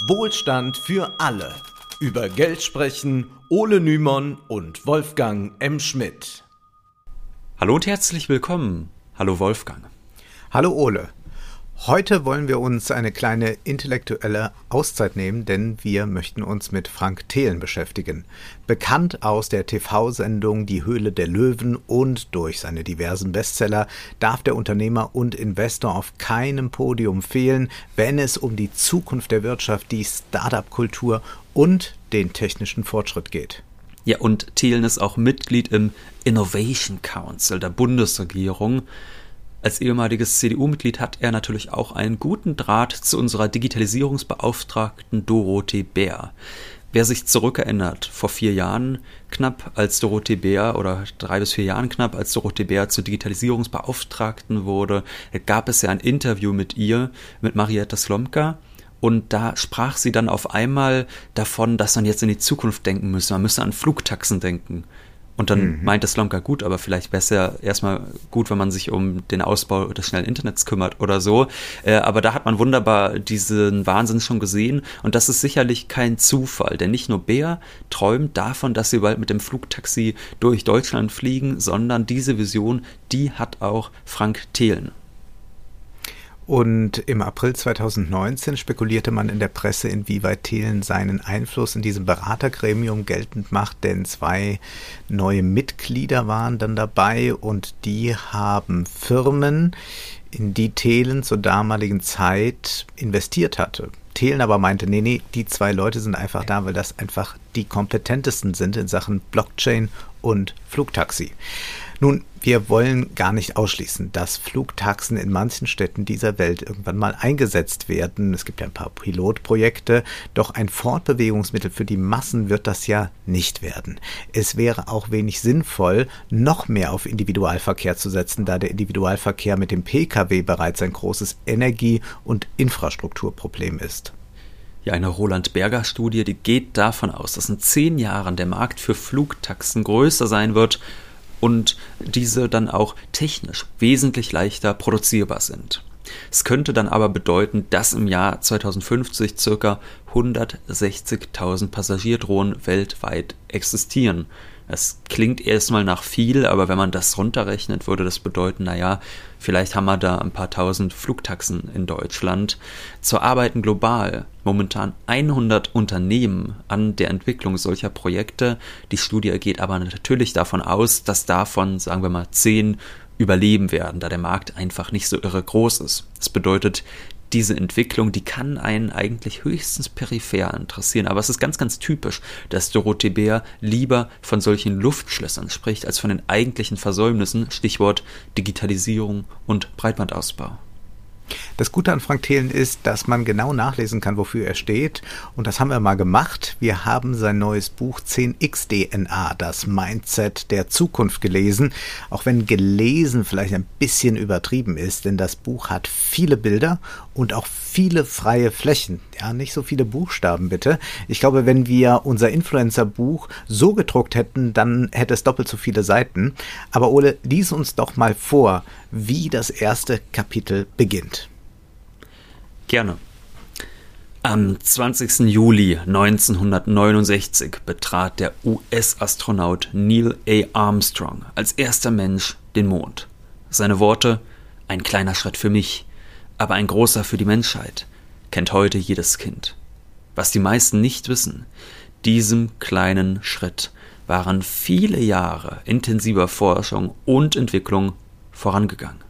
Wohlstand für alle. Über Geld sprechen Ole Nymon und Wolfgang M. Schmidt. Hallo und herzlich willkommen. Hallo Wolfgang. Hallo Ole. Heute wollen wir uns eine kleine intellektuelle Auszeit nehmen, denn wir möchten uns mit Frank Thelen beschäftigen. Bekannt aus der TV-Sendung Die Höhle der Löwen und durch seine diversen Bestseller darf der Unternehmer und Investor auf keinem Podium fehlen, wenn es um die Zukunft der Wirtschaft, die Start-up-Kultur und den technischen Fortschritt geht. Ja, und Thelen ist auch Mitglied im Innovation Council der Bundesregierung. Als ehemaliges CDU-Mitglied hat er natürlich auch einen guten Draht zu unserer Digitalisierungsbeauftragten Dorothee Bär. Wer sich zurückerinnert, vor vier Jahren knapp als Dorothee Bär oder drei bis vier Jahren knapp als Dorothee Bär zur Digitalisierungsbeauftragten wurde, gab es ja ein Interview mit ihr, mit Marietta Slomka. Und da sprach sie dann auf einmal davon, dass man jetzt in die Zukunft denken müsse. Man müsse an Flugtaxen denken. Und dann mhm. meinte Slomka gut, aber vielleicht besser erstmal gut, wenn man sich um den Ausbau des schnellen Internets kümmert oder so. Äh, aber da hat man wunderbar diesen Wahnsinn schon gesehen. Und das ist sicherlich kein Zufall, denn nicht nur Bär träumt davon, dass sie bald mit dem Flugtaxi durch Deutschland fliegen, sondern diese Vision, die hat auch Frank Thelen. Und im April 2019 spekulierte man in der Presse, inwieweit Thelen seinen Einfluss in diesem Beratergremium geltend macht, denn zwei neue Mitglieder waren dann dabei und die haben Firmen, in die Thelen zur damaligen Zeit investiert hatte. Thelen aber meinte, nee, nee, die zwei Leute sind einfach da, weil das einfach die kompetentesten sind in Sachen Blockchain und Flugtaxi. Nun, wir wollen gar nicht ausschließen, dass Flugtaxen in manchen Städten dieser Welt irgendwann mal eingesetzt werden. Es gibt ja ein paar Pilotprojekte, doch ein Fortbewegungsmittel für die Massen wird das ja nicht werden. Es wäre auch wenig sinnvoll, noch mehr auf Individualverkehr zu setzen, da der Individualverkehr mit dem Pkw bereits ein großes Energie- und Infrastrukturproblem ist. Ja, eine Roland Berger Studie, die geht davon aus, dass in zehn Jahren der Markt für Flugtaxen größer sein wird und diese dann auch technisch wesentlich leichter produzierbar sind. Es könnte dann aber bedeuten, dass im Jahr 2050 ca. 160.000 Passagierdrohnen weltweit existieren. Es klingt erstmal nach viel, aber wenn man das runterrechnet, würde das bedeuten, naja, vielleicht haben wir da ein paar tausend Flugtaxen in Deutschland. Zur arbeiten global momentan 100 Unternehmen an der Entwicklung solcher Projekte. Die Studie geht aber natürlich davon aus, dass davon, sagen wir mal, 10 überleben werden, da der Markt einfach nicht so irre groß ist. Das bedeutet, diese Entwicklung, die kann einen eigentlich höchstens peripher interessieren, aber es ist ganz, ganz typisch, dass Dorothee Bär lieber von solchen Luftschlössern spricht, als von den eigentlichen Versäumnissen, Stichwort Digitalisierung und Breitbandausbau. Das Gute an Frank Thelen ist, dass man genau nachlesen kann, wofür er steht. Und das haben wir mal gemacht. Wir haben sein neues Buch 10x DNA, das Mindset der Zukunft gelesen. Auch wenn gelesen vielleicht ein bisschen übertrieben ist, denn das Buch hat viele Bilder und auch viele freie Flächen. Ja, nicht so viele Buchstaben bitte. Ich glaube, wenn wir unser Influencer-Buch so gedruckt hätten, dann hätte es doppelt so viele Seiten. Aber Ole, lies uns doch mal vor, wie das erste Kapitel beginnt. Gerne. Am 20. Juli 1969 betrat der US-Astronaut Neil A. Armstrong als erster Mensch den Mond. Seine Worte ein kleiner Schritt für mich, aber ein großer für die Menschheit, kennt heute jedes Kind. Was die meisten nicht wissen, diesem kleinen Schritt waren viele Jahre intensiver Forschung und Entwicklung vorangegangen.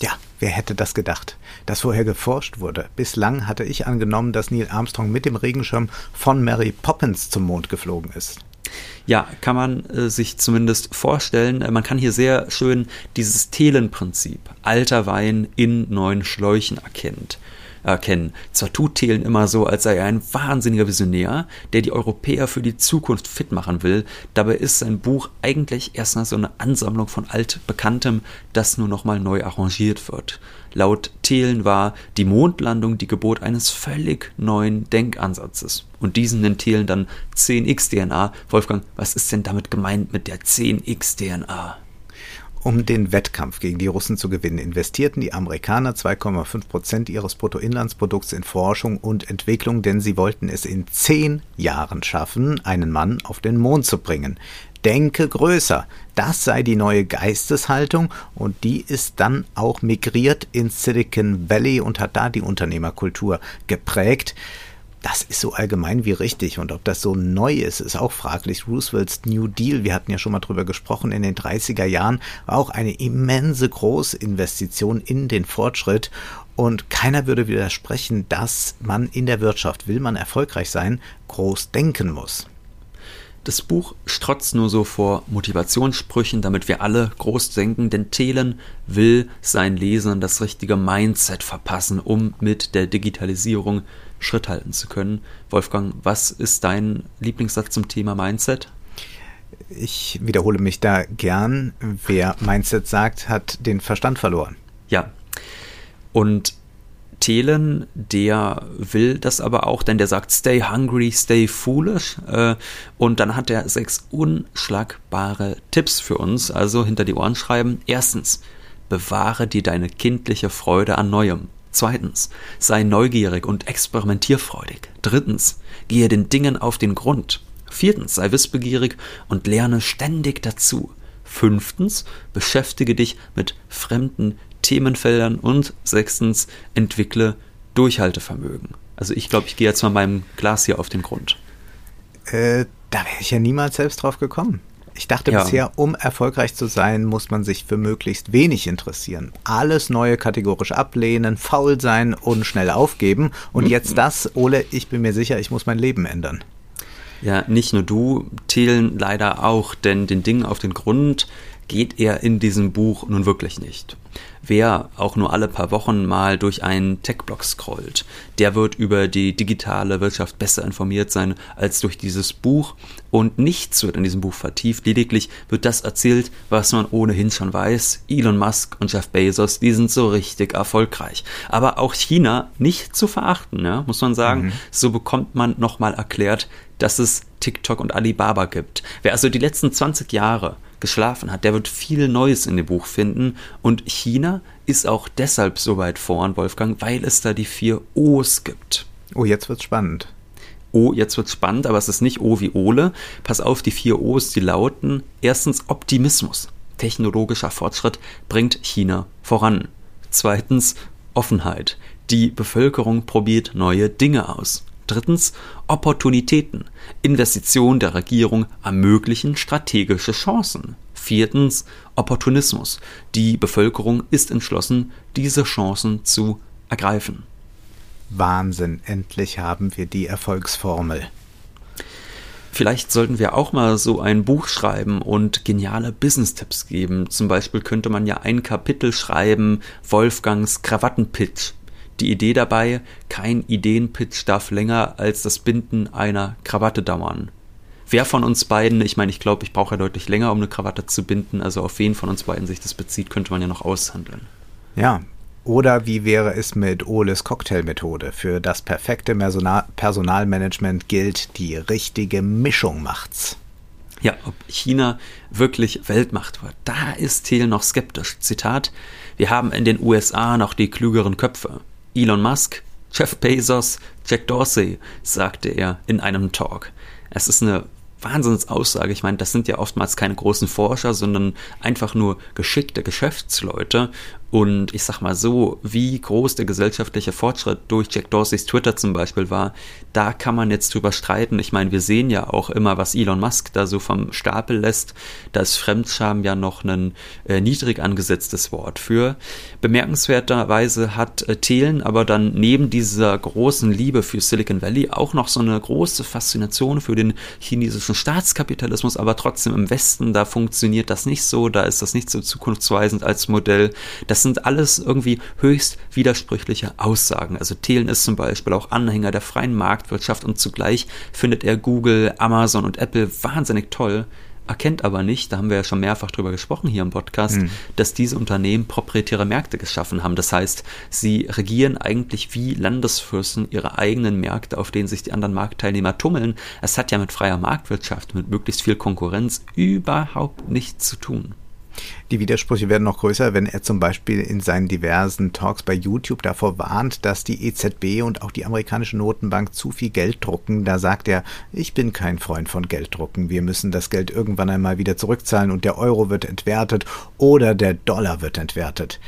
Ja, wer hätte das gedacht, dass vorher geforscht wurde? Bislang hatte ich angenommen, dass Neil Armstrong mit dem Regenschirm von Mary Poppins zum Mond geflogen ist. Ja, kann man äh, sich zumindest vorstellen. Äh, man kann hier sehr schön dieses Thelenprinzip, alter Wein in neuen Schläuchen erkennt erkennen. Zwar tut Thelen immer so, als sei er ein wahnsinniger Visionär, der die Europäer für die Zukunft fit machen will, dabei ist sein Buch eigentlich erstmal so eine Ansammlung von altbekanntem, das nur nochmal neu arrangiert wird. Laut Thelen war die Mondlandung die Geburt eines völlig neuen Denkansatzes. Und diesen nennt Thelen dann 10x-DNA. Wolfgang, was ist denn damit gemeint mit der 10x-DNA? Um den Wettkampf gegen die Russen zu gewinnen, investierten die Amerikaner 2,5 Prozent ihres Bruttoinlandsprodukts in Forschung und Entwicklung, denn sie wollten es in zehn Jahren schaffen, einen Mann auf den Mond zu bringen. Denke größer. Das sei die neue Geisteshaltung und die ist dann auch migriert ins Silicon Valley und hat da die Unternehmerkultur geprägt. Das ist so allgemein wie richtig. Und ob das so neu ist, ist auch fraglich. Roosevelts New Deal, wir hatten ja schon mal drüber gesprochen, in den 30er Jahren war auch eine immense Großinvestition in den Fortschritt. Und keiner würde widersprechen, dass man in der Wirtschaft, will man erfolgreich sein, groß denken muss. Das Buch strotzt nur so vor Motivationssprüchen, damit wir alle groß denken, denn Thelen will seinen Lesern das richtige Mindset verpassen, um mit der Digitalisierung Schritt halten zu können. Wolfgang, was ist dein Lieblingssatz zum Thema Mindset? Ich wiederhole mich da gern. Wer Mindset sagt, hat den Verstand verloren. Ja. Und Thelen, der will das aber auch, denn der sagt, stay hungry, stay foolish. Äh, und dann hat er sechs unschlagbare Tipps für uns, also hinter die Ohren schreiben. Erstens, bewahre dir deine kindliche Freude an Neuem. Zweitens, sei neugierig und experimentierfreudig. Drittens, gehe den Dingen auf den Grund. Viertens, sei wissbegierig und lerne ständig dazu. Fünftens, beschäftige dich mit fremden Themenfeldern. Und sechstens, entwickle Durchhaltevermögen. Also ich glaube, ich gehe jetzt mal meinem Glas hier auf den Grund. Äh, da wäre ich ja niemals selbst drauf gekommen. Ich dachte ja. bisher, um erfolgreich zu sein, muss man sich für möglichst wenig interessieren. Alles Neue kategorisch ablehnen, faul sein und schnell aufgeben. Und jetzt das, Ole, ich bin mir sicher, ich muss mein Leben ändern. Ja, nicht nur du, Thelen leider auch, denn den Dingen auf den Grund geht er in diesem Buch nun wirklich nicht. Wer auch nur alle paar Wochen mal durch einen Tech-Blog scrollt, der wird über die digitale Wirtschaft besser informiert sein als durch dieses Buch. Und nichts wird in diesem Buch vertieft, lediglich wird das erzählt, was man ohnehin schon weiß. Elon Musk und Jeff Bezos, die sind so richtig erfolgreich. Aber auch China nicht zu verachten, ja, muss man sagen. Mhm. So bekommt man nochmal erklärt, dass es TikTok und Alibaba gibt. Wer also die letzten 20 Jahre geschlafen hat, der wird viel Neues in dem Buch finden. Und China ist auch deshalb so weit vorn, Wolfgang, weil es da die vier O's gibt. Oh, jetzt wird's spannend. Oh, jetzt wird's spannend, aber es ist nicht O wie Ole. Pass auf, die vier O's, die lauten erstens Optimismus. Technologischer Fortschritt bringt China voran. Zweitens Offenheit. Die Bevölkerung probiert neue Dinge aus. Drittens Opportunitäten. Investitionen der Regierung ermöglichen strategische Chancen. Viertens Opportunismus. Die Bevölkerung ist entschlossen, diese Chancen zu ergreifen. Wahnsinn, endlich haben wir die Erfolgsformel. Vielleicht sollten wir auch mal so ein Buch schreiben und geniale Business-Tipps geben. Zum Beispiel könnte man ja ein Kapitel schreiben, Wolfgangs Krawattenpitch die Idee dabei, kein Ideenpitch darf länger als das Binden einer Krawatte dauern. Wer von uns beiden, ich meine, ich glaube, ich brauche ja deutlich länger, um eine Krawatte zu binden, also auf wen von uns beiden sich das bezieht, könnte man ja noch aushandeln. Ja, oder wie wäre es mit Oles Cocktailmethode? Für das perfekte Personalmanagement gilt, die richtige Mischung macht's. Ja, ob China wirklich Weltmacht wird, da ist Thiel noch skeptisch. Zitat, wir haben in den USA noch die klügeren Köpfe. Elon Musk, Jeff Bezos, Jack Dorsey, sagte er in einem Talk. Es ist eine Wahnsinnsaussage. Ich meine, das sind ja oftmals keine großen Forscher, sondern einfach nur geschickte Geschäftsleute. Und ich sag mal so, wie groß der gesellschaftliche Fortschritt durch Jack Dorseys Twitter zum Beispiel war, da kann man jetzt drüber streiten. Ich meine, wir sehen ja auch immer, was Elon Musk da so vom Stapel lässt. Da ist Fremdscham ja noch ein äh, niedrig angesetztes Wort für. Bemerkenswerterweise hat äh, Thelen aber dann neben dieser großen Liebe für Silicon Valley auch noch so eine große Faszination für den chinesischen Staatskapitalismus, aber trotzdem im Westen, da funktioniert das nicht so, da ist das nicht so zukunftsweisend als Modell. Das sind alles irgendwie höchst widersprüchliche Aussagen. Also Thelen ist zum Beispiel auch Anhänger der freien Marktwirtschaft und zugleich findet er Google, Amazon und Apple wahnsinnig toll, erkennt aber nicht, da haben wir ja schon mehrfach drüber gesprochen hier im Podcast, mhm. dass diese Unternehmen proprietäre Märkte geschaffen haben. Das heißt, sie regieren eigentlich wie Landesfürsten ihre eigenen Märkte, auf denen sich die anderen Marktteilnehmer tummeln. Es hat ja mit freier Marktwirtschaft, mit möglichst viel Konkurrenz überhaupt nichts zu tun. Die Widersprüche werden noch größer, wenn er zum Beispiel in seinen diversen Talks bei YouTube davor warnt, dass die EZB und auch die amerikanische Notenbank zu viel Geld drucken. Da sagt er, ich bin kein Freund von Gelddrucken. Wir müssen das Geld irgendwann einmal wieder zurückzahlen und der Euro wird entwertet oder der Dollar wird entwertet.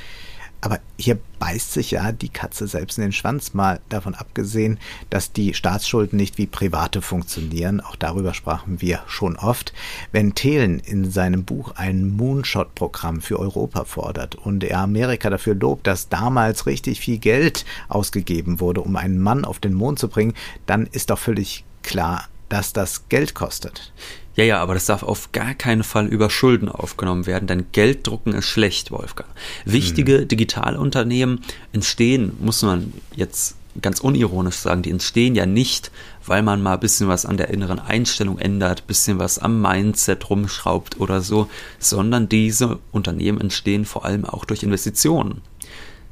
Aber hier beißt sich ja die Katze selbst in den Schwanz, mal davon abgesehen, dass die Staatsschulden nicht wie private funktionieren. Auch darüber sprachen wir schon oft. Wenn Thelen in seinem Buch ein Moonshot-Programm für Europa fordert und er Amerika dafür lobt, dass damals richtig viel Geld ausgegeben wurde, um einen Mann auf den Mond zu bringen, dann ist doch völlig klar, dass das Geld kostet. Ja, ja, aber das darf auf gar keinen Fall über Schulden aufgenommen werden, denn Gelddrucken ist schlecht, Wolfgang. Wichtige hm. Digitalunternehmen entstehen, muss man jetzt ganz unironisch sagen, die entstehen ja nicht, weil man mal ein bisschen was an der inneren Einstellung ändert, ein bisschen was am Mindset rumschraubt oder so, sondern diese Unternehmen entstehen vor allem auch durch Investitionen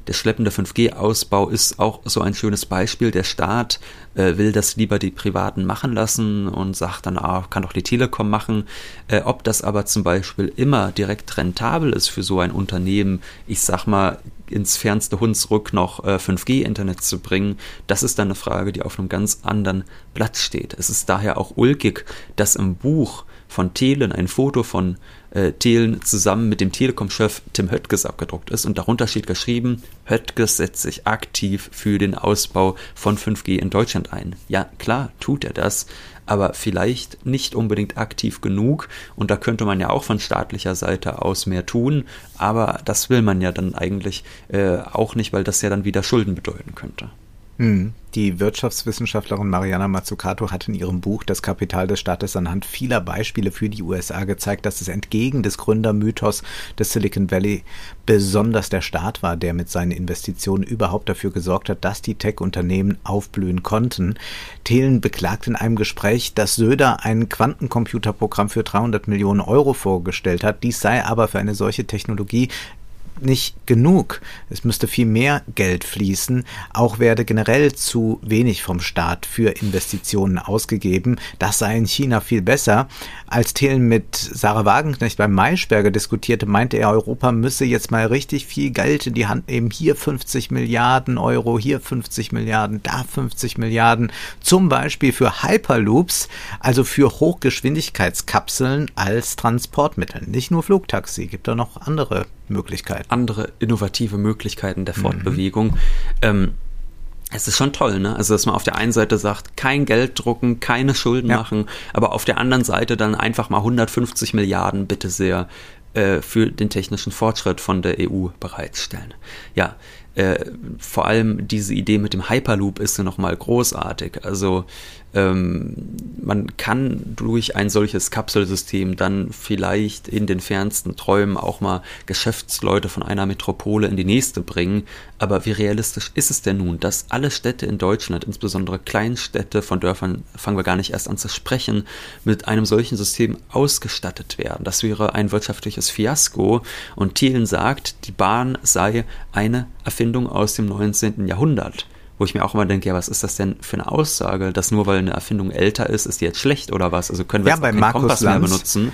der schleppende 5G-Ausbau ist auch so ein schönes Beispiel. Der Staat äh, will das lieber die Privaten machen lassen und sagt dann, ah, kann doch die Telekom machen. Äh, ob das aber zum Beispiel immer direkt rentabel ist für so ein Unternehmen, ich sag mal, ins fernste Hunsrück noch äh, 5G-Internet zu bringen, das ist dann eine Frage, die auf einem ganz anderen Platz steht. Es ist daher auch ulkig, dass im Buch von Thelen ein Foto von äh, Thelen zusammen mit dem Telekom-Chef Tim Höttges abgedruckt ist und darunter steht geschrieben, Höttges setzt sich aktiv für den Ausbau von 5G in Deutschland ein. Ja, klar, tut er das, aber vielleicht nicht unbedingt aktiv genug und da könnte man ja auch von staatlicher Seite aus mehr tun, aber das will man ja dann eigentlich äh, auch nicht, weil das ja dann wieder Schulden bedeuten könnte. Hm. Die Wirtschaftswissenschaftlerin Mariana Mazzucato hat in ihrem Buch Das Kapital des Staates anhand vieler Beispiele für die USA gezeigt, dass es entgegen des Gründermythos des Silicon Valley besonders der Staat war, der mit seinen Investitionen überhaupt dafür gesorgt hat, dass die Tech-Unternehmen aufblühen konnten. Thelen beklagt in einem Gespräch, dass Söder ein Quantencomputerprogramm für 300 Millionen Euro vorgestellt hat. Dies sei aber für eine solche Technologie nicht genug. Es müsste viel mehr Geld fließen. Auch werde generell zu wenig vom Staat für Investitionen ausgegeben. Das sei in China viel besser. Als Thelen mit Sarah Wagenknecht beim Maischberger diskutierte, meinte er, Europa müsse jetzt mal richtig viel Geld in die Hand nehmen. Hier 50 Milliarden Euro, hier 50 Milliarden, da 50 Milliarden. Zum Beispiel für Hyperloops, also für Hochgeschwindigkeitskapseln als Transportmittel. Nicht nur Flugtaxi, gibt da noch andere Möglichkeiten. Andere innovative Möglichkeiten der Fortbewegung. Mhm. Ähm, es ist schon toll, ne? Also, dass man auf der einen Seite sagt, kein Geld drucken, keine Schulden ja. machen, aber auf der anderen Seite dann einfach mal 150 Milliarden, bitte sehr, äh, für den technischen Fortschritt von der EU bereitstellen. Ja, äh, vor allem diese Idee mit dem Hyperloop ist ja nochmal großartig. Also ähm, man kann durch ein solches Kapselsystem dann vielleicht in den fernsten Träumen auch mal Geschäftsleute von einer Metropole in die nächste bringen. Aber wie realistisch ist es denn nun, dass alle Städte in Deutschland, insbesondere Kleinstädte, von Dörfern fangen wir gar nicht erst an zu sprechen, mit einem solchen System ausgestattet werden? Das wäre ein wirtschaftliches Fiasko. Und Thielen sagt, die Bahn sei eine Erfindung aus dem 19. Jahrhundert wo ich mir auch immer denke, ja, was ist das denn für eine Aussage, dass nur weil eine Erfindung älter ist, ist die jetzt schlecht oder was? Also können wir ja, jetzt bei Markus Kompass Lanz, mehr benutzen?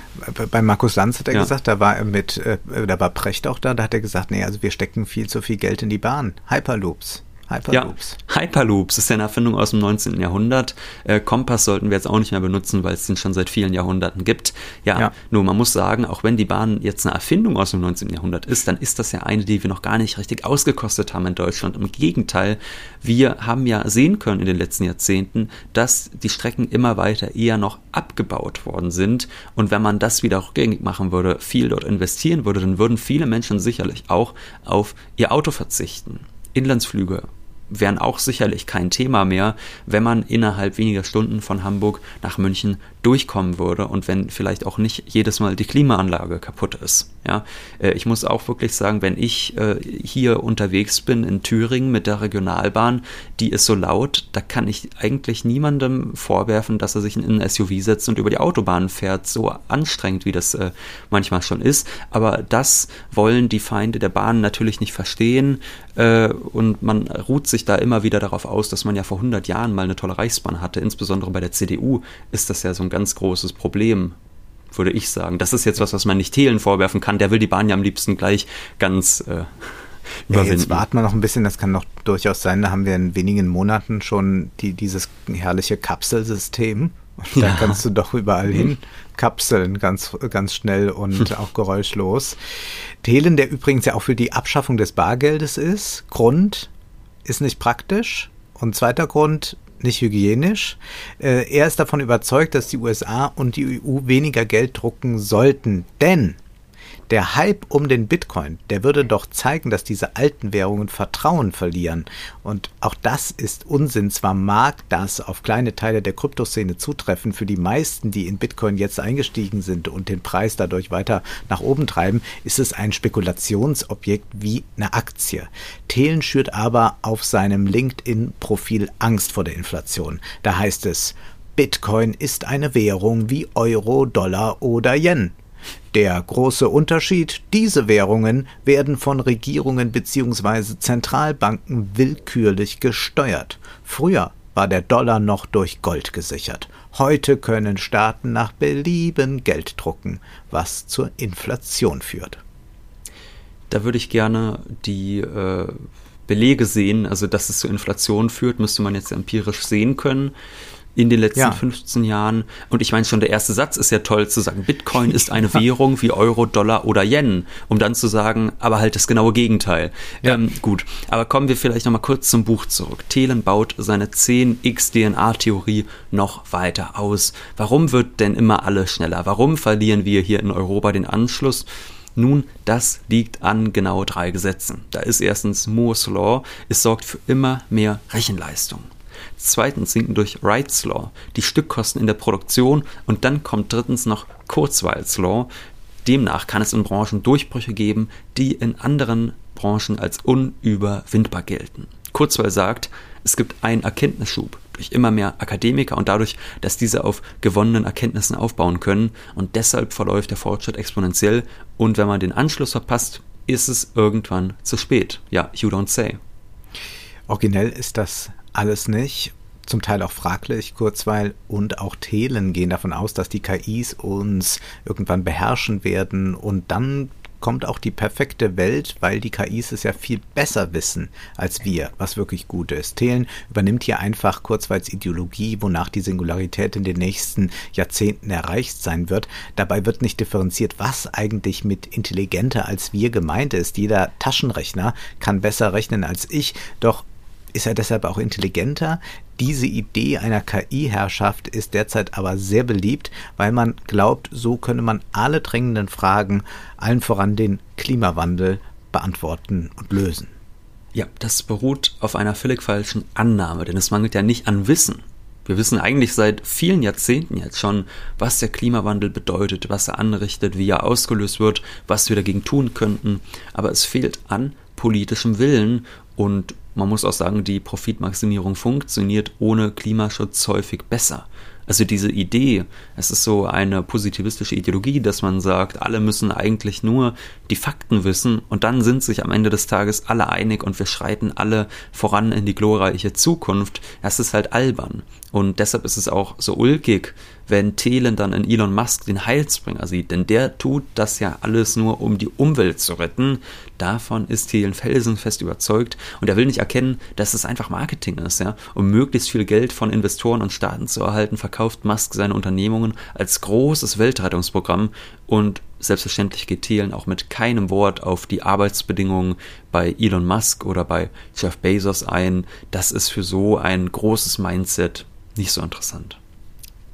Bei Markus Lanz hat er ja. gesagt, da war er mit, äh, da war Precht auch da, da hat er gesagt, nee, also wir stecken viel zu viel Geld in die Bahn. Hyperloops. Hyperloops. Ja, Hyperloops ist ja eine Erfindung aus dem 19. Jahrhundert. Äh, Kompass sollten wir jetzt auch nicht mehr benutzen, weil es den schon seit vielen Jahrhunderten gibt. Ja, ja, nur man muss sagen, auch wenn die Bahn jetzt eine Erfindung aus dem 19. Jahrhundert ist, dann ist das ja eine, die wir noch gar nicht richtig ausgekostet haben in Deutschland. Im Gegenteil, wir haben ja sehen können in den letzten Jahrzehnten, dass die Strecken immer weiter eher noch abgebaut worden sind. Und wenn man das wieder rückgängig machen würde, viel dort investieren würde, dann würden viele Menschen sicherlich auch auf ihr Auto verzichten. Inlandsflüge wären auch sicherlich kein Thema mehr, wenn man innerhalb weniger Stunden von Hamburg nach München durchkommen würde und wenn vielleicht auch nicht jedes Mal die Klimaanlage kaputt ist. Ja, äh, ich muss auch wirklich sagen, wenn ich äh, hier unterwegs bin in Thüringen mit der Regionalbahn, die ist so laut, da kann ich eigentlich niemandem vorwerfen, dass er sich in ein SUV setzt und über die Autobahn fährt, so anstrengend wie das äh, manchmal schon ist. Aber das wollen die Feinde der Bahn natürlich nicht verstehen und man ruht sich da immer wieder darauf aus, dass man ja vor 100 Jahren mal eine tolle Reichsbahn hatte. Insbesondere bei der CDU ist das ja so ein ganz großes Problem würde ich sagen. Das ist jetzt was, was man nicht Thelen vorwerfen kann. Der will die Bahn ja am liebsten gleich ganz äh, ja, jetzt warten wir noch ein bisschen, das kann doch durchaus sein, da haben wir in wenigen Monaten schon die, dieses herrliche Kapselsystem. Und da ja. kannst du doch überall hin kapseln, ganz, ganz schnell und auch geräuschlos. Thelen, der übrigens ja auch für die Abschaffung des Bargeldes ist. Grund ist nicht praktisch. Und zweiter Grund, nicht hygienisch. Äh, er ist davon überzeugt, dass die USA und die EU weniger Geld drucken sollten. Denn der Hype um den Bitcoin, der würde doch zeigen, dass diese alten Währungen Vertrauen verlieren. Und auch das ist Unsinn. Zwar mag das auf kleine Teile der Kryptoszene zutreffen, für die meisten, die in Bitcoin jetzt eingestiegen sind und den Preis dadurch weiter nach oben treiben, ist es ein Spekulationsobjekt wie eine Aktie. Thelen schürt aber auf seinem LinkedIn-Profil Angst vor der Inflation. Da heißt es, Bitcoin ist eine Währung wie Euro, Dollar oder Yen. Der große Unterschied, diese Währungen werden von Regierungen bzw. Zentralbanken willkürlich gesteuert. Früher war der Dollar noch durch Gold gesichert. Heute können Staaten nach Belieben Geld drucken, was zur Inflation führt. Da würde ich gerne die äh, Belege sehen, also dass es zur Inflation führt, müsste man jetzt empirisch sehen können in den letzten ja. 15 Jahren. Und ich meine schon, der erste Satz ist ja toll zu sagen, Bitcoin ist eine Währung wie Euro, Dollar oder Yen, um dann zu sagen, aber halt das genaue Gegenteil. Ja. Ähm, gut, aber kommen wir vielleicht nochmal kurz zum Buch zurück. Thelen baut seine 10x-DNA-Theorie noch weiter aus. Warum wird denn immer alles schneller? Warum verlieren wir hier in Europa den Anschluss? Nun, das liegt an genau drei Gesetzen. Da ist erstens Moore's Law, es sorgt für immer mehr Rechenleistung. Zweitens sinken durch Wright's Law die Stückkosten in der Produktion und dann kommt drittens noch Kurzweils Law. Demnach kann es in Branchen Durchbrüche geben, die in anderen Branchen als unüberwindbar gelten. Kurzweil sagt, es gibt einen Erkenntnisschub durch immer mehr Akademiker und dadurch, dass diese auf gewonnenen Erkenntnissen aufbauen können und deshalb verläuft der Fortschritt exponentiell und wenn man den Anschluss verpasst, ist es irgendwann zu spät. Ja, you don't say. Originell ist das alles nicht. Zum Teil auch fraglich, Kurzweil und auch Thelen gehen davon aus, dass die KIs uns irgendwann beherrschen werden und dann kommt auch die perfekte Welt, weil die KIs es ja viel besser wissen als wir, was wirklich gut ist. Thelen übernimmt hier einfach Kurzweils Ideologie, wonach die Singularität in den nächsten Jahrzehnten erreicht sein wird. Dabei wird nicht differenziert, was eigentlich mit intelligenter als wir gemeint ist. Jeder Taschenrechner kann besser rechnen als ich, doch ist er deshalb auch intelligenter. Diese Idee einer KI-Herrschaft ist derzeit aber sehr beliebt, weil man glaubt, so könne man alle drängenden Fragen, allen voran den Klimawandel, beantworten und lösen. Ja, das beruht auf einer völlig falschen Annahme, denn es mangelt ja nicht an Wissen. Wir wissen eigentlich seit vielen Jahrzehnten jetzt schon, was der Klimawandel bedeutet, was er anrichtet, wie er ausgelöst wird, was wir dagegen tun könnten, aber es fehlt an politischem Willen und man muss auch sagen, die Profitmaximierung funktioniert ohne Klimaschutz häufig besser. Also diese Idee, es ist so eine positivistische Ideologie, dass man sagt, alle müssen eigentlich nur die Fakten wissen und dann sind sich am Ende des Tages alle einig und wir schreiten alle voran in die glorreiche Zukunft. Das ist halt albern. Und deshalb ist es auch so ulkig, wenn Thelen dann in Elon Musk den Heilsbringer sieht, denn der tut das ja alles nur, um die Umwelt zu retten. Davon ist Thelen felsenfest überzeugt und er will nicht erkennen, dass es einfach Marketing ist, ja. Um möglichst viel Geld von Investoren und Staaten zu erhalten, verkauft Musk seine Unternehmungen als großes Weltrettungsprogramm und selbstverständlich geht Thelen auch mit keinem Wort auf die Arbeitsbedingungen bei Elon Musk oder bei Jeff Bezos ein. Das ist für so ein großes Mindset nicht so interessant.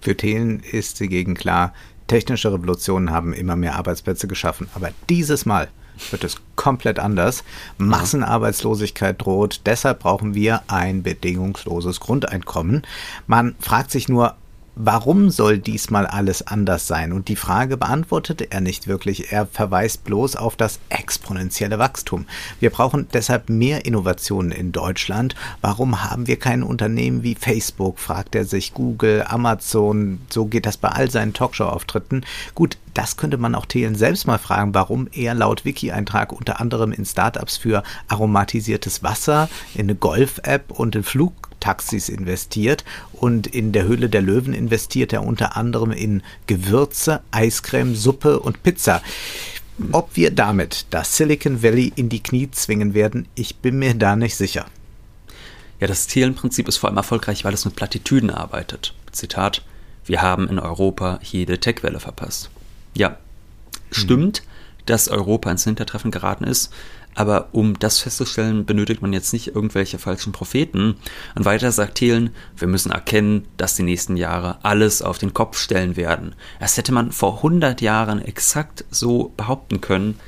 Für Thelen ist hingegen klar, technische Revolutionen haben immer mehr Arbeitsplätze geschaffen, aber dieses Mal wird es komplett anders. Massenarbeitslosigkeit droht, deshalb brauchen wir ein bedingungsloses Grundeinkommen. Man fragt sich nur, Warum soll diesmal alles anders sein? Und die Frage beantwortete er nicht wirklich. Er verweist bloß auf das exponentielle Wachstum. Wir brauchen deshalb mehr Innovationen in Deutschland. Warum haben wir kein Unternehmen wie Facebook? fragt er sich. Google, Amazon, so geht das bei all seinen Talkshow-Auftritten. Gut, das könnte man auch Thelen selbst mal fragen, warum er laut Wiki-Eintrag unter anderem in Startups für aromatisiertes Wasser, in eine Golf-App und in Flug Flugtaxis investiert und in der Höhle der Löwen investiert er unter anderem in Gewürze, Eiscreme, Suppe und Pizza. Ob wir damit das Silicon Valley in die Knie zwingen werden, ich bin mir da nicht sicher. Ja, das Thielenprinzip ist vor allem erfolgreich, weil es mit Plattitüden arbeitet. Zitat, wir haben in Europa jede Tech-Welle verpasst. Ja, stimmt, hm. dass Europa ins Hintertreffen geraten ist, aber um das festzustellen, benötigt man jetzt nicht irgendwelche falschen Propheten. Und weiter sagt Thielen, wir müssen erkennen, dass die nächsten Jahre alles auf den Kopf stellen werden. Das hätte man vor 100 Jahren exakt so behaupten können.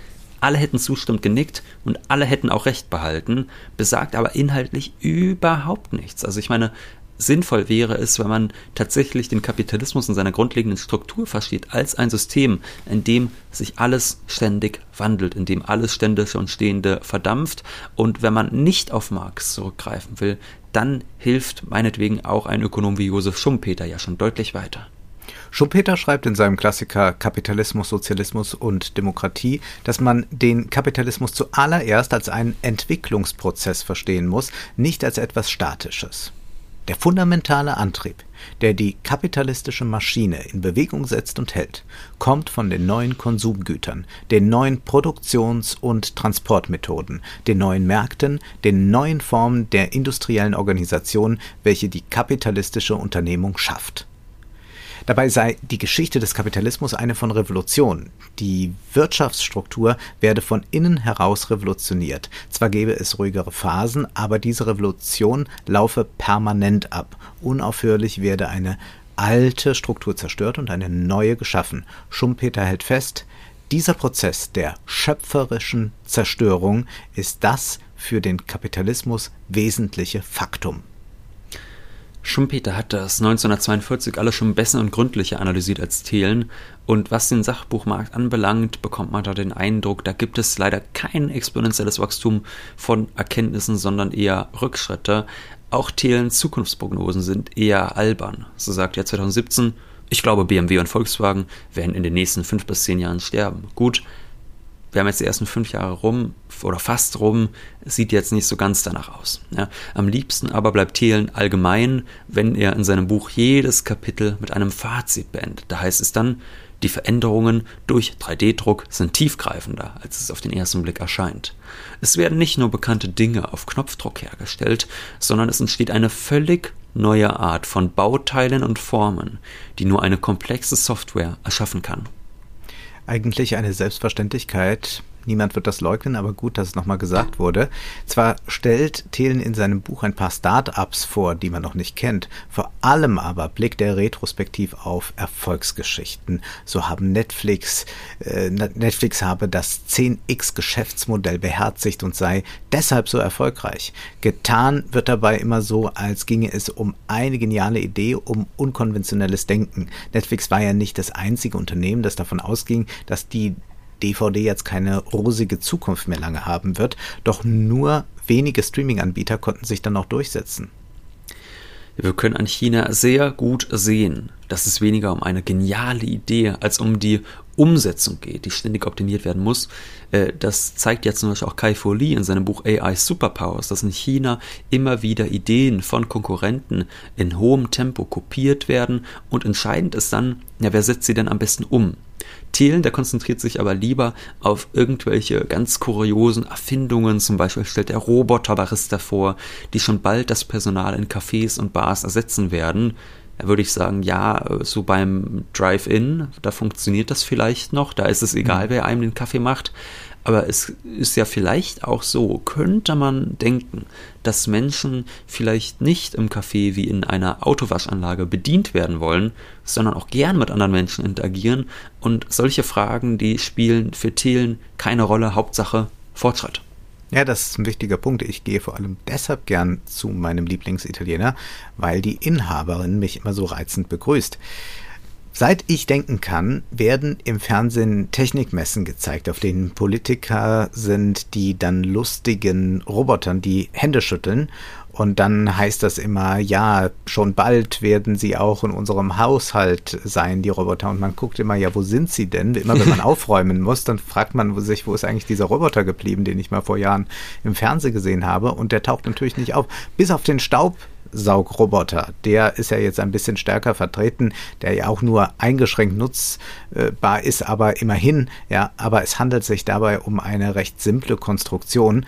Alle hätten zustimmend genickt und alle hätten auch recht behalten, besagt aber inhaltlich überhaupt nichts. Also ich meine, sinnvoll wäre es, wenn man tatsächlich den Kapitalismus in seiner grundlegenden Struktur versteht, als ein System, in dem sich alles ständig wandelt, in dem alles Ständische und Stehende verdampft. Und wenn man nicht auf Marx zurückgreifen will, dann hilft meinetwegen auch ein Ökonom wie Josef Schumpeter ja schon deutlich weiter. Schumpeter schreibt in seinem Klassiker Kapitalismus, Sozialismus und Demokratie, dass man den Kapitalismus zuallererst als einen Entwicklungsprozess verstehen muss, nicht als etwas Statisches. Der fundamentale Antrieb, der die kapitalistische Maschine in Bewegung setzt und hält, kommt von den neuen Konsumgütern, den neuen Produktions- und Transportmethoden, den neuen Märkten, den neuen Formen der industriellen Organisation, welche die kapitalistische Unternehmung schafft Dabei sei die Geschichte des Kapitalismus eine von Revolution. Die Wirtschaftsstruktur werde von innen heraus revolutioniert. Zwar gäbe es ruhigere Phasen, aber diese Revolution laufe permanent ab. Unaufhörlich werde eine alte Struktur zerstört und eine neue geschaffen. Schumpeter hält fest, dieser Prozess der schöpferischen Zerstörung ist das für den Kapitalismus wesentliche Faktum. Schumpeter hat das 1942 alles schon besser und gründlicher analysiert als Thelen und was den Sachbuchmarkt anbelangt, bekommt man da den Eindruck, da gibt es leider kein exponentielles Wachstum von Erkenntnissen, sondern eher Rückschritte. Auch Thelens Zukunftsprognosen sind eher albern. So sagt er 2017, ich glaube BMW und Volkswagen werden in den nächsten fünf bis zehn Jahren sterben. Gut, wir haben jetzt die ersten fünf Jahre rum oder fast rum, sieht jetzt nicht so ganz danach aus. Ja. Am liebsten aber bleibt Thelen allgemein, wenn er in seinem Buch jedes Kapitel mit einem Fazit beendet. Da heißt es dann, die Veränderungen durch 3D-Druck sind tiefgreifender, als es auf den ersten Blick erscheint. Es werden nicht nur bekannte Dinge auf Knopfdruck hergestellt, sondern es entsteht eine völlig neue Art von Bauteilen und Formen, die nur eine komplexe Software erschaffen kann eigentlich eine Selbstverständlichkeit, Niemand wird das leugnen, aber gut, dass es nochmal gesagt wurde. Zwar stellt Thelen in seinem Buch ein paar Start-ups vor, die man noch nicht kennt. Vor allem aber blickt er retrospektiv auf Erfolgsgeschichten. So haben Netflix, äh, Netflix habe das 10x Geschäftsmodell beherzigt und sei deshalb so erfolgreich. Getan wird dabei immer so, als ginge es um eine geniale Idee, um unkonventionelles Denken. Netflix war ja nicht das einzige Unternehmen, das davon ausging, dass die DVD jetzt keine rosige Zukunft mehr lange haben wird, doch nur wenige Streaming-Anbieter konnten sich dann auch durchsetzen. Wir können an China sehr gut sehen, dass es weniger um eine geniale Idee als um die Umsetzung geht, die ständig optimiert werden muss. Äh, das zeigt jetzt zum Beispiel auch Kai Fu Lee in seinem Buch AI Superpowers, dass in China immer wieder Ideen von Konkurrenten in hohem Tempo kopiert werden und entscheidend ist dann, ja, wer setzt sie denn am besten um? Thielen, der konzentriert sich aber lieber auf irgendwelche ganz kuriosen Erfindungen. Zum Beispiel stellt er Roboterbarista vor, die schon bald das Personal in Cafés und Bars ersetzen werden. Würde ich sagen, ja, so beim Drive-In, da funktioniert das vielleicht noch. Da ist es egal, mhm. wer einem den Kaffee macht. Aber es ist ja vielleicht auch so, könnte man denken, dass Menschen vielleicht nicht im Café wie in einer Autowaschanlage bedient werden wollen, sondern auch gern mit anderen Menschen interagieren. Und solche Fragen, die spielen für Thelen keine Rolle, Hauptsache Fortschritt. Ja, das ist ein wichtiger Punkt. Ich gehe vor allem deshalb gern zu meinem Lieblingsitaliener, weil die Inhaberin mich immer so reizend begrüßt. Seit ich denken kann, werden im Fernsehen Technikmessen gezeigt, auf denen Politiker sind, die dann lustigen Robotern die Hände schütteln. Und dann heißt das immer, ja, schon bald werden sie auch in unserem Haushalt sein, die Roboter. Und man guckt immer, ja, wo sind sie denn? Immer wenn man aufräumen muss, dann fragt man sich, wo ist eigentlich dieser Roboter geblieben, den ich mal vor Jahren im Fernsehen gesehen habe. Und der taucht natürlich nicht auf. Bis auf den Staub Staubsaugroboter. Der ist ja jetzt ein bisschen stärker vertreten, der ja auch nur eingeschränkt nutzbar ist, aber immerhin, ja, aber es handelt sich dabei um eine recht simple Konstruktion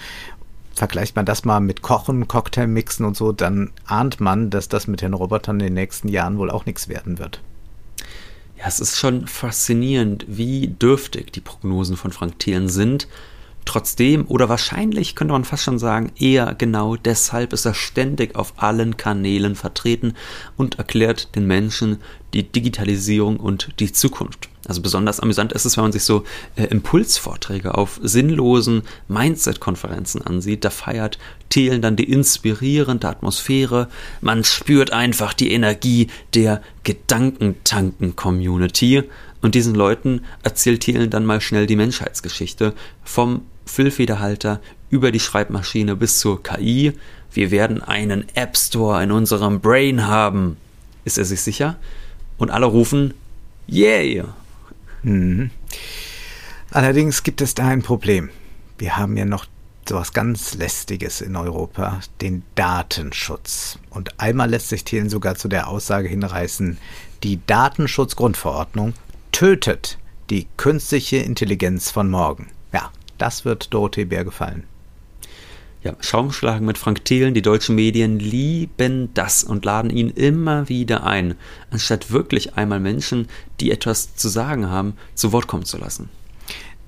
vergleicht man das mal mit Kochen, Cocktailmixen und so, dann ahnt man, dass das mit den Robotern in den nächsten Jahren wohl auch nichts werden wird. Ja, es ist schon faszinierend, wie dürftig die Prognosen von Frank Thelen sind. Trotzdem, oder wahrscheinlich könnte man fast schon sagen, eher genau deshalb ist er ständig auf allen Kanälen vertreten und erklärt den Menschen die Digitalisierung und die Zukunft. Also besonders amüsant ist es, wenn man sich so äh, Impulsvorträge auf sinnlosen Mindset-Konferenzen ansieht. Da feiert Thelen dann die inspirierende Atmosphäre. Man spürt einfach die Energie der Gedankentanken-Community. Und diesen Leuten erzählt Thielen dann mal schnell die Menschheitsgeschichte vom Füllfederhalter über die Schreibmaschine bis zur KI. Wir werden einen App Store in unserem Brain haben. Ist er sich sicher? Und alle rufen, yay! Mhm. Allerdings gibt es da ein Problem. Wir haben ja noch sowas ganz Lästiges in Europa, den Datenschutz. Und einmal lässt sich Thielen sogar zu der Aussage hinreißen, die Datenschutzgrundverordnung tötet die künstliche Intelligenz von morgen. Ja, das wird Dorothee Bär gefallen. Ja, Schaumschlagen mit Frank Thelen, die deutschen Medien lieben das und laden ihn immer wieder ein, anstatt wirklich einmal Menschen, die etwas zu sagen haben, zu Wort kommen zu lassen.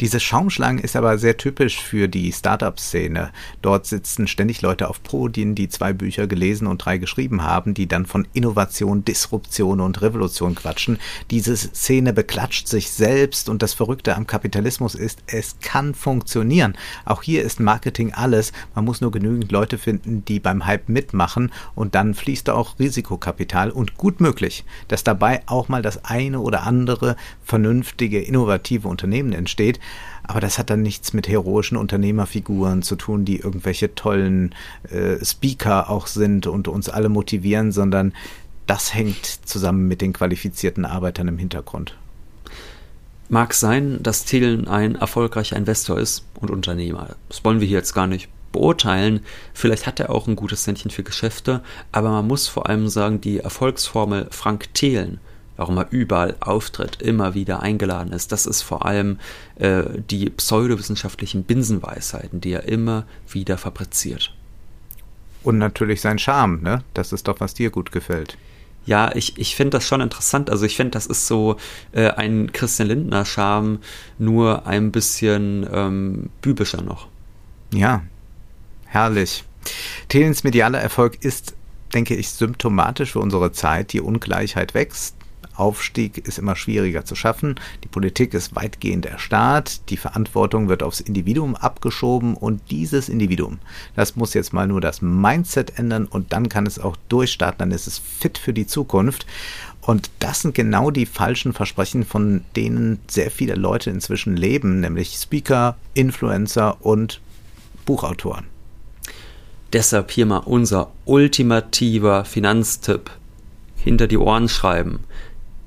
Diese Schaumschlangen ist aber sehr typisch für die Startup-Szene. Dort sitzen ständig Leute auf Podien, die zwei Bücher gelesen und drei geschrieben haben, die dann von Innovation, Disruption und Revolution quatschen. Diese Szene beklatscht sich selbst und das Verrückte am Kapitalismus ist, es kann funktionieren. Auch hier ist Marketing alles. Man muss nur genügend Leute finden, die beim Hype mitmachen und dann fließt da auch Risikokapital und gut möglich, dass dabei auch mal das eine oder andere vernünftige, innovative Unternehmen entsteht. Aber das hat dann nichts mit heroischen Unternehmerfiguren zu tun, die irgendwelche tollen äh, Speaker auch sind und uns alle motivieren, sondern das hängt zusammen mit den qualifizierten Arbeitern im Hintergrund. Mag sein, dass Thielen ein erfolgreicher Investor ist und Unternehmer. Das wollen wir hier jetzt gar nicht beurteilen. Vielleicht hat er auch ein gutes Händchen für Geschäfte, aber man muss vor allem sagen, die Erfolgsformel Frank Thelen warum er überall auftritt, immer wieder eingeladen ist. Das ist vor allem äh, die pseudowissenschaftlichen Binsenweisheiten, die er immer wieder fabriziert. Und natürlich sein Charme, ne? Das ist doch, was dir gut gefällt. Ja, ich, ich finde das schon interessant. Also ich finde, das ist so äh, ein Christian Lindner-Charme, nur ein bisschen ähm, bübischer noch. Ja, herrlich. Thelens medialer Erfolg ist, denke ich, symptomatisch für unsere Zeit. Die Ungleichheit wächst, Aufstieg ist immer schwieriger zu schaffen. Die Politik ist weitgehend erstarrt. Die Verantwortung wird aufs Individuum abgeschoben und dieses Individuum, das muss jetzt mal nur das Mindset ändern und dann kann es auch durchstarten. Dann ist es fit für die Zukunft. Und das sind genau die falschen Versprechen, von denen sehr viele Leute inzwischen leben, nämlich Speaker, Influencer und Buchautoren. Deshalb hier mal unser ultimativer Finanztipp. Hinter die Ohren schreiben.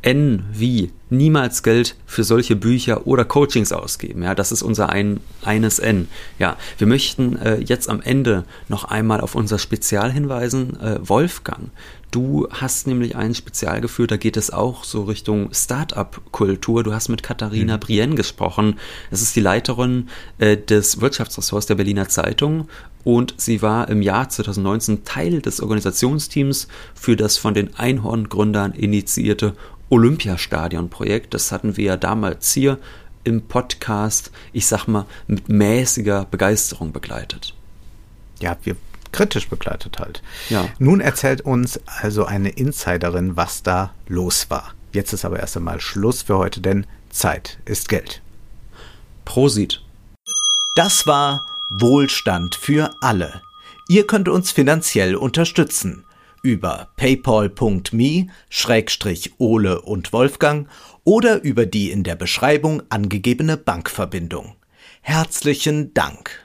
N wie niemals Geld für solche Bücher oder Coachings ausgeben. Ja, das ist unser ein, eines N. Ja, wir möchten äh, jetzt am Ende noch einmal auf unser Spezial hinweisen. Äh, Wolfgang, du hast nämlich ein Spezial geführt, da geht es auch so Richtung Start-up-Kultur. Du hast mit Katharina mhm. Brien gesprochen. Das ist die Leiterin äh, des Wirtschaftsressorts der Berliner Zeitung und sie war im Jahr 2019 Teil des Organisationsteams für das von den Einhorn-Gründern initiierte Olympiastadion-Projekt. Das hatten wir ja damals hier im Podcast, ich sag mal, mit mäßiger Begeisterung begleitet. Ja, wir kritisch begleitet halt. Ja. Nun erzählt uns also eine Insiderin, was da los war. Jetzt ist aber erst einmal Schluss für heute, denn Zeit ist Geld. Prosit. Das war Wohlstand für alle. Ihr könnt uns finanziell unterstützen über paypal.me-ole und Wolfgang oder über die in der Beschreibung angegebene Bankverbindung. Herzlichen Dank.